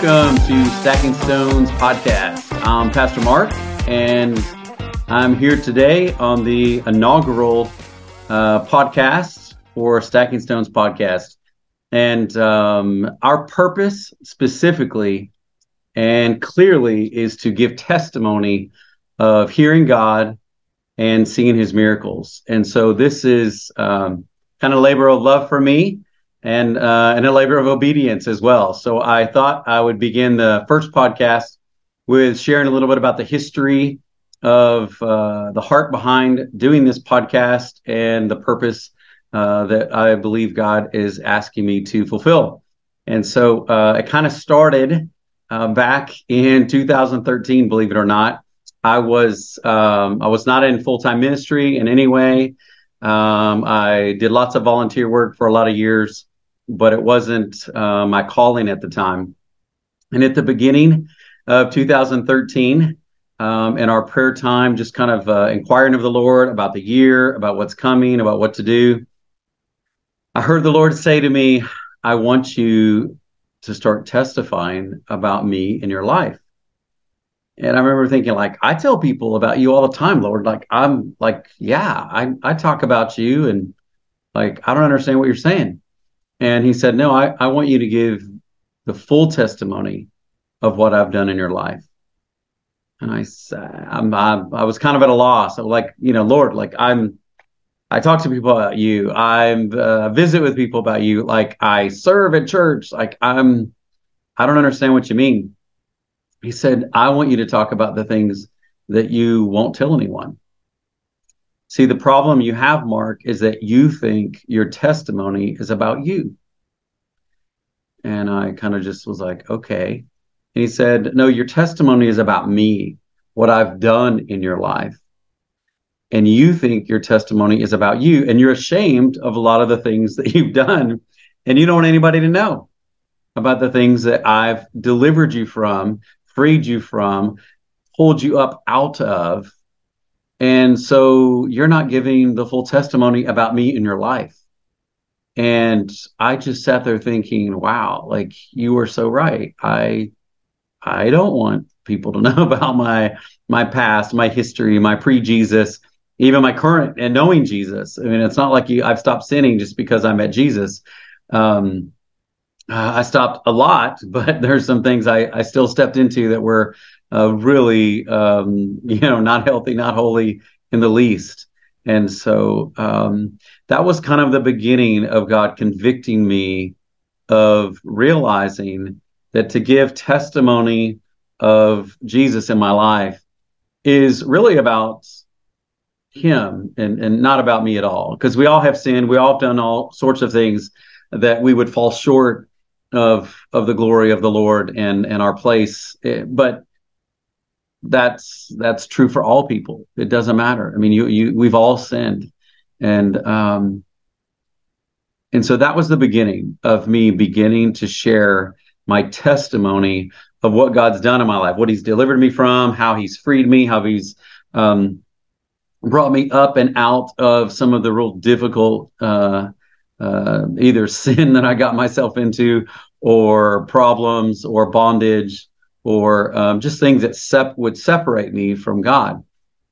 Welcome to Stacking Stones podcast. I'm Pastor Mark, and I'm here today on the inaugural uh, podcast for Stacking Stones podcast. And um, our purpose specifically and clearly is to give testimony of hearing God and seeing his miracles. And so this is um, kind of labor of love for me and uh, and a labor of obedience as well. So I thought I would begin the first podcast with sharing a little bit about the history of uh, the heart behind doing this podcast and the purpose uh, that I believe God is asking me to fulfill. And so uh, it kind of started uh, back in 2013, believe it or not. I was um, I was not in full time ministry in any way. Um, I did lots of volunteer work for a lot of years, but it wasn't uh, my calling at the time. And at the beginning of 2013, um, in our prayer time, just kind of uh, inquiring of the Lord about the year, about what's coming, about what to do, I heard the Lord say to me, I want you to start testifying about me in your life. And I remember thinking, like, I tell people about you all the time, Lord. Like, I'm like, yeah, I, I talk about you and like, I don't understand what you're saying. And he said, No, I, I want you to give the full testimony of what I've done in your life. And I I'm, I, I was kind of at a loss. like, you know, Lord, like, I'm, I talk to people about you. I uh, visit with people about you. Like I serve at church. Like I'm, I don't understand what you mean. He said, I want you to talk about the things that you won't tell anyone. See, the problem you have, Mark, is that you think your testimony is about you. And I kind of just was like, okay. And he said, no, your testimony is about me, what I've done in your life and you think your testimony is about you and you're ashamed of a lot of the things that you've done and you don't want anybody to know about the things that I've delivered you from, freed you from, pulled you up out of. And so you're not giving the full testimony about me in your life. And I just sat there thinking, wow, like you were so right. I I don't want people to know about my my past, my history, my pre-Jesus even my current and knowing Jesus. I mean, it's not like you, I've stopped sinning just because I met Jesus. Um, uh, I stopped a lot, but there's some things I, I still stepped into that were uh, really, um, you know, not healthy, not holy in the least. And so um, that was kind of the beginning of God convicting me of realizing that to give testimony of Jesus in my life is really about him and, and not about me at all. Because we all have sinned. We all have done all sorts of things that we would fall short of of the glory of the Lord and and our place. Eh, but that's that's true for all people. It doesn't matter. I mean, you you we've all sinned, and um, and so that was the beginning of me beginning to share my testimony of what God's done in my life, what He's delivered me from, how He's freed me, how He's um, brought me up and out of some of the real difficult uh, uh, either sin that I got myself into or problems or bondage or um, just things that sep- would separate me from God.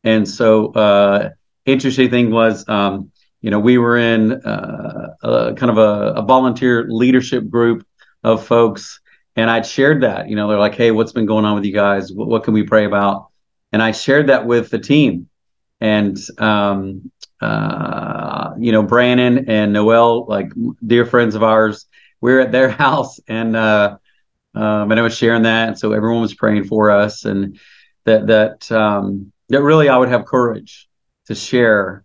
And so, uh, interesting thing was, um, you know, we were in uh, a, kind of a, a volunteer leadership group of folks, and I'd shared that. You know, they're like, "Hey, what's been going on with you guys? What, what can we pray about?" And I shared that with the team, and um, uh, you know Brandon and Noel, like dear friends of ours. We are at their house, and uh, um, and I was sharing that, and so everyone was praying for us, and that that um, that really I would have courage to share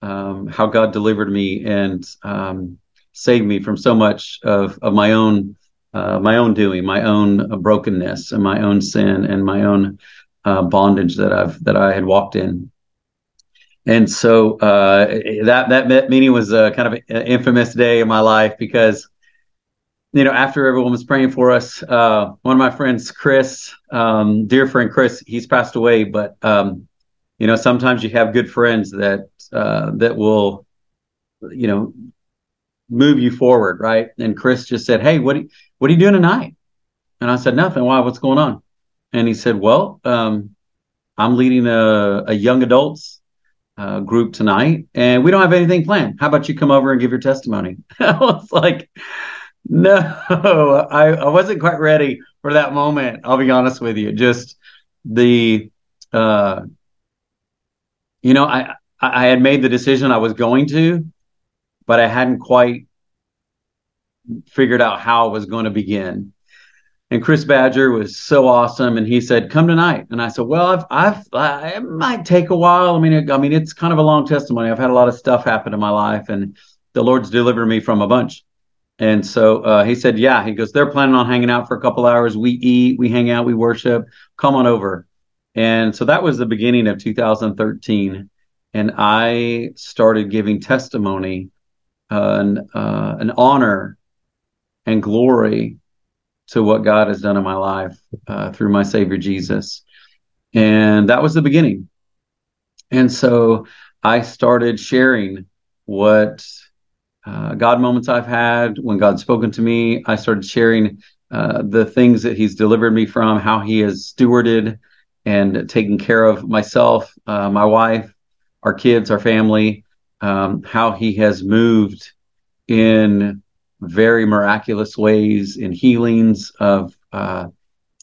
um, how God delivered me and um, saved me from so much of of my own uh, my own doing, my own brokenness, and my own sin, and my own uh, bondage that I've that I had walked in and so uh, that that meeting was a kind of an infamous day in my life because you know after everyone was praying for us uh, one of my friends chris um, dear friend chris he's passed away but um, you know sometimes you have good friends that uh, that will you know move you forward right and chris just said hey what are, what are you doing tonight And I said, Nothing. Why? What's going on? And he said, Well, um, I'm leading a, a young adults uh, group tonight, and we don't have anything planned. How about you come over and give your testimony? I was like, No, I, I wasn't quite ready for that moment. I'll be honest with you. Just the, uh, you know, I I had made the decision I was going to, but I hadn't quite figured out how it was going to begin. And Chris Badger was so awesome, and he said, "Come tonight." And I said, "Well, I've, I've, I, it might take a while. I mean, it, I mean, it's kind of a long testimony. I've had a lot of stuff happen in my life, and the Lord's delivered me from a bunch." And so uh, he said, "Yeah." He goes, "They're planning on hanging out for a couple hours. We eat, we hang out, we worship. Come on over." And so that was the beginning of 2013, and I started giving testimony, uh, an, uh, an honor and glory to what God has done in my life uh, through my Savior Jesus. And that was the beginning. And so I started sharing what uh, God moments I've had when God's spoken to me. I started sharing uh, the things that He's delivered me from, how He has stewarded and taken care of myself, uh, my wife, our kids, our family, um, how He has moved in very miraculous ways in healings of uh,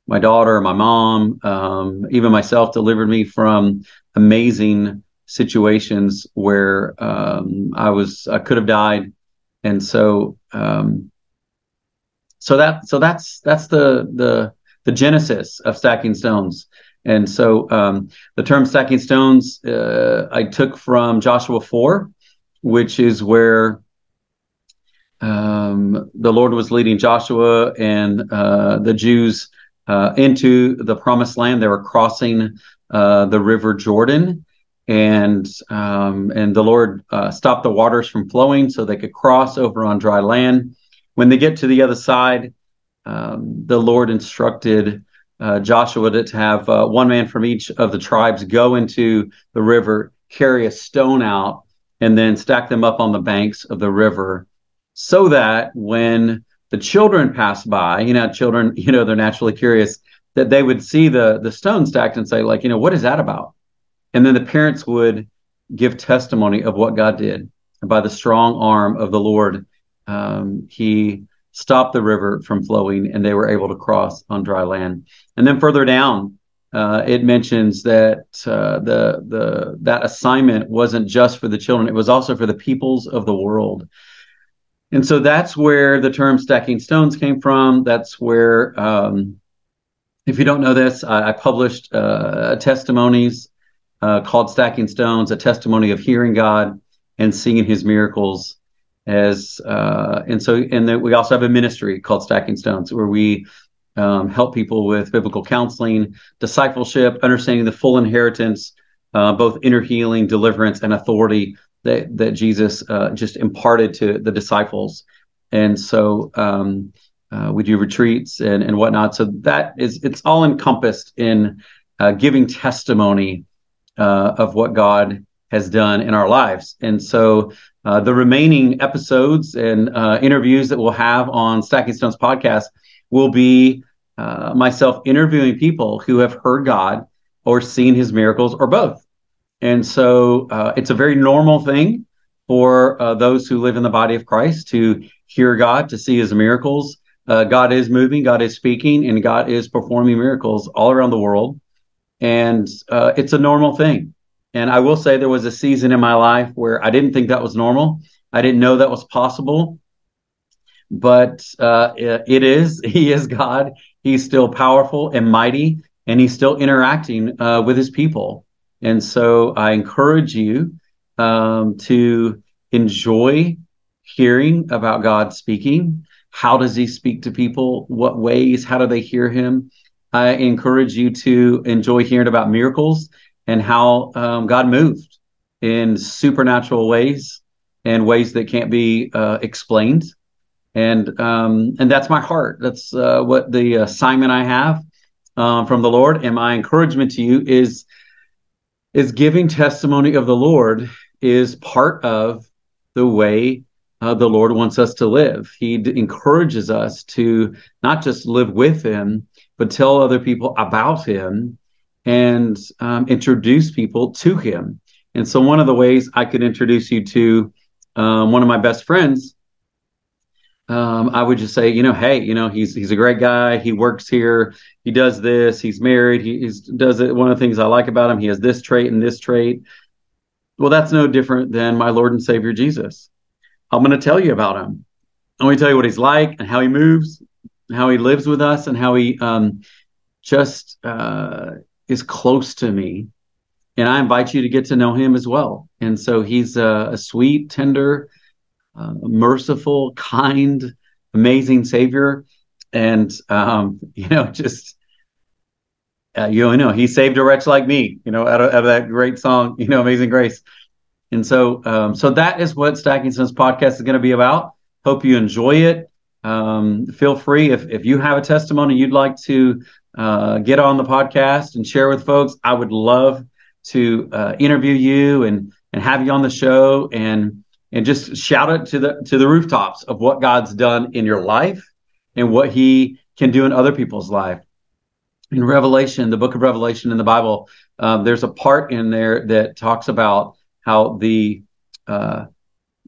my daughter, my mom, um, even myself delivered me from amazing situations where um, I was I could have died, and so um, so that so that's that's the the the genesis of stacking stones. And so um, the term stacking stones uh, I took from Joshua 4, which is where um, the Lord was leading Joshua and uh, the Jews uh, into the promised land. They were crossing uh, the river Jordan, and um, and the Lord uh, stopped the waters from flowing so they could cross over on dry land. When they get to the other side, um, the Lord instructed uh, Joshua to, have uh, one man from each of the tribes go into the river, carry a stone out, and then stack them up on the banks of the river so that when the children pass by, you know, children, you know, they're naturally curious, that they would see the the stone stacked and say, like, you know, what is that about? And then the parents would give testimony of what God did. By the strong arm of the Lord, um, He stopped the river from flowing, and they were able to cross on dry land. And then further down, uh, it mentions that uh, the the that assignment wasn't just for the children; it was also for the peoples of the world. And so that's where the term stacking stones came from. That's where, um, if you don't know this, I, I published uh, testimonies uh, called Stacking Stones, a testimony of hearing God and seeing His miracles. As uh, and so, and then we also have a ministry called Stacking Stones, where we um, help people with biblical counseling, discipleship, understanding the full inheritance, uh, both inner healing, deliverance, and authority that that Jesus uh, just imparted to the disciples, and so um, uh, we do retreats and and whatnot. So that is it's all encompassed in uh, giving testimony uh, of what God has done in our lives, and so. Uh, the remaining episodes and uh, interviews that we'll have on Stacking Stones podcast will be myself interviewing people who have heard God or seen His miracles or both. And so uh, it's a very normal thing for uh, those who live in the body of Christ to hear God, to see his miracles. Uh, God is moving, God is speaking, and God is performing miracles all around the world. And uh, it's a normal thing. And I will say there was a season in my life where I didn't think that was normal. I didn't know that was possible. But uh, it is. He is God. He's still powerful and mighty, and he's still interacting uh, with his people. And so I encourage you um, to enjoy hearing about God speaking. How does he speak to people? What ways? How do they hear him? I encourage you to enjoy hearing about miracles and how um, God moved in supernatural ways and ways that can't be uh, explained. And um, and that's my heart. That's uh, what the assignment I have um, from the Lord. And my encouragement to you is is giving testimony of the Lord is part of the way uh, the Lord wants us to live. He d- encourages us to not just live with Him, but tell other people about Him and um, introduce people to Him. And so, one of the ways I could introduce you to um, one of my best friends, um, I would just say, you know, hey, you know, he's he's a great guy. He works here. He does this. He's married. He he's, does it. One of the things I like about him, he has this trait and this trait. Well, that's no different than my Lord and Savior Jesus. I'm going to tell you about him. I'm going to tell you what he's like and how he moves, how he lives with us, and how he um, just uh, is close to me. And I invite you to get to know him as well. And so he's a, a sweet, tender, uh, merciful, kind, amazing Savior. And, um, you know, just, uh, you know, he saved a wretch like me, you know, out of, out of that great song, you know, Amazing Grace. And so, um, so that is what Stacking Stones podcast is going to be about. Hope you enjoy it. Um, feel free if if you have a testimony you'd like to uh, get on the podcast and share with folks. I would love to uh, interview you and and have you on the show and and just shout it to the to the rooftops of what God's done in your life and what He can do in other people's life. In Revelation, the book of Revelation in the Bible, um, there's a part in there that talks about how the uh,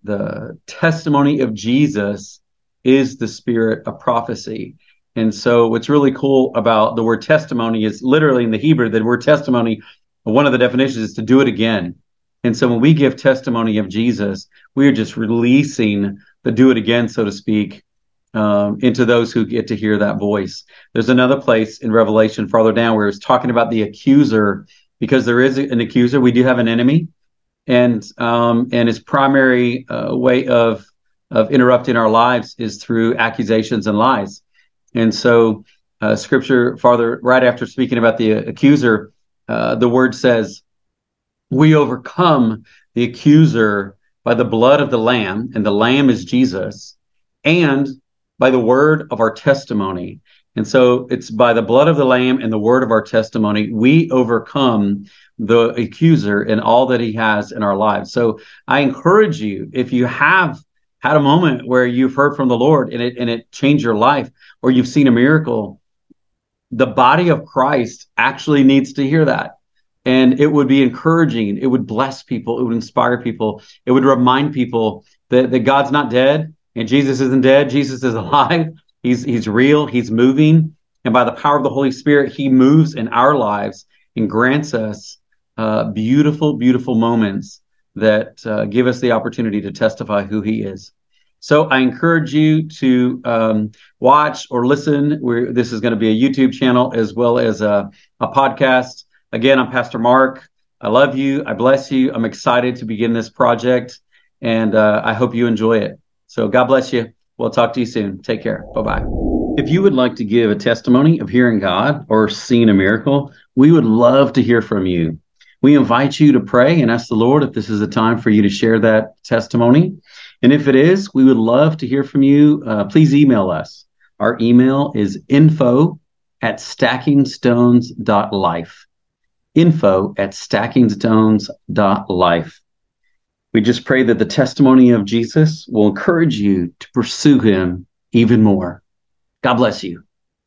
the testimony of Jesus is the spirit of prophecy. And so, what's really cool about the word testimony is literally in the Hebrew, the word testimony, one of the definitions is to do it again. And so, when we give testimony of Jesus, we are just releasing the do it again, so to speak, um, into those who get to hear that voice. There's another place in Revelation farther down where it's talking about the accuser, because there is an accuser. We do have an enemy, and um, and his primary uh, way of of interrupting our lives is through accusations and lies. And so, uh, Scripture farther right after speaking about the accuser, uh, the word says, "We overcome the accuser by the blood of the Lamb, and the Lamb is Jesus, and by the word of our testimony." And so it's by the blood of the Lamb and the word of our testimony, we overcome the accuser and all that he has in our lives. So I encourage you, if you have had a moment where you've heard from the Lord and it and it changed your life, or you've seen a miracle, the body of Christ actually needs to hear that. And it would be encouraging. It would bless people. It would inspire people. It would remind people that, that God's not dead and Jesus isn't dead. Jesus is alive. He's he's real. He's moving. And by the power of the Holy Spirit, he moves in our lives and grants us uh, beautiful, beautiful moments that uh, give us the opportunity to testify who He is. So I encourage you to um, watch or listen. We're, this is going to be a YouTube channel as well as a, a podcast. Again, I'm Pastor Mark. I love you. I bless you. I'm excited to begin this project, and uh, I hope you enjoy it. So God bless you. We'll talk to you soon. Take care. Bye bye. If you would like to give a testimony of hearing God or seeing a miracle, we would love to hear from you we invite you to pray and ask the Lord if this is a time for you to share that testimony. And if it is, we would love to hear from you. Uh, please email us. Our email is info at stackingstones.life. Info at stackingstones.life. We just pray that the testimony of Jesus will encourage you to pursue him even more. God bless you.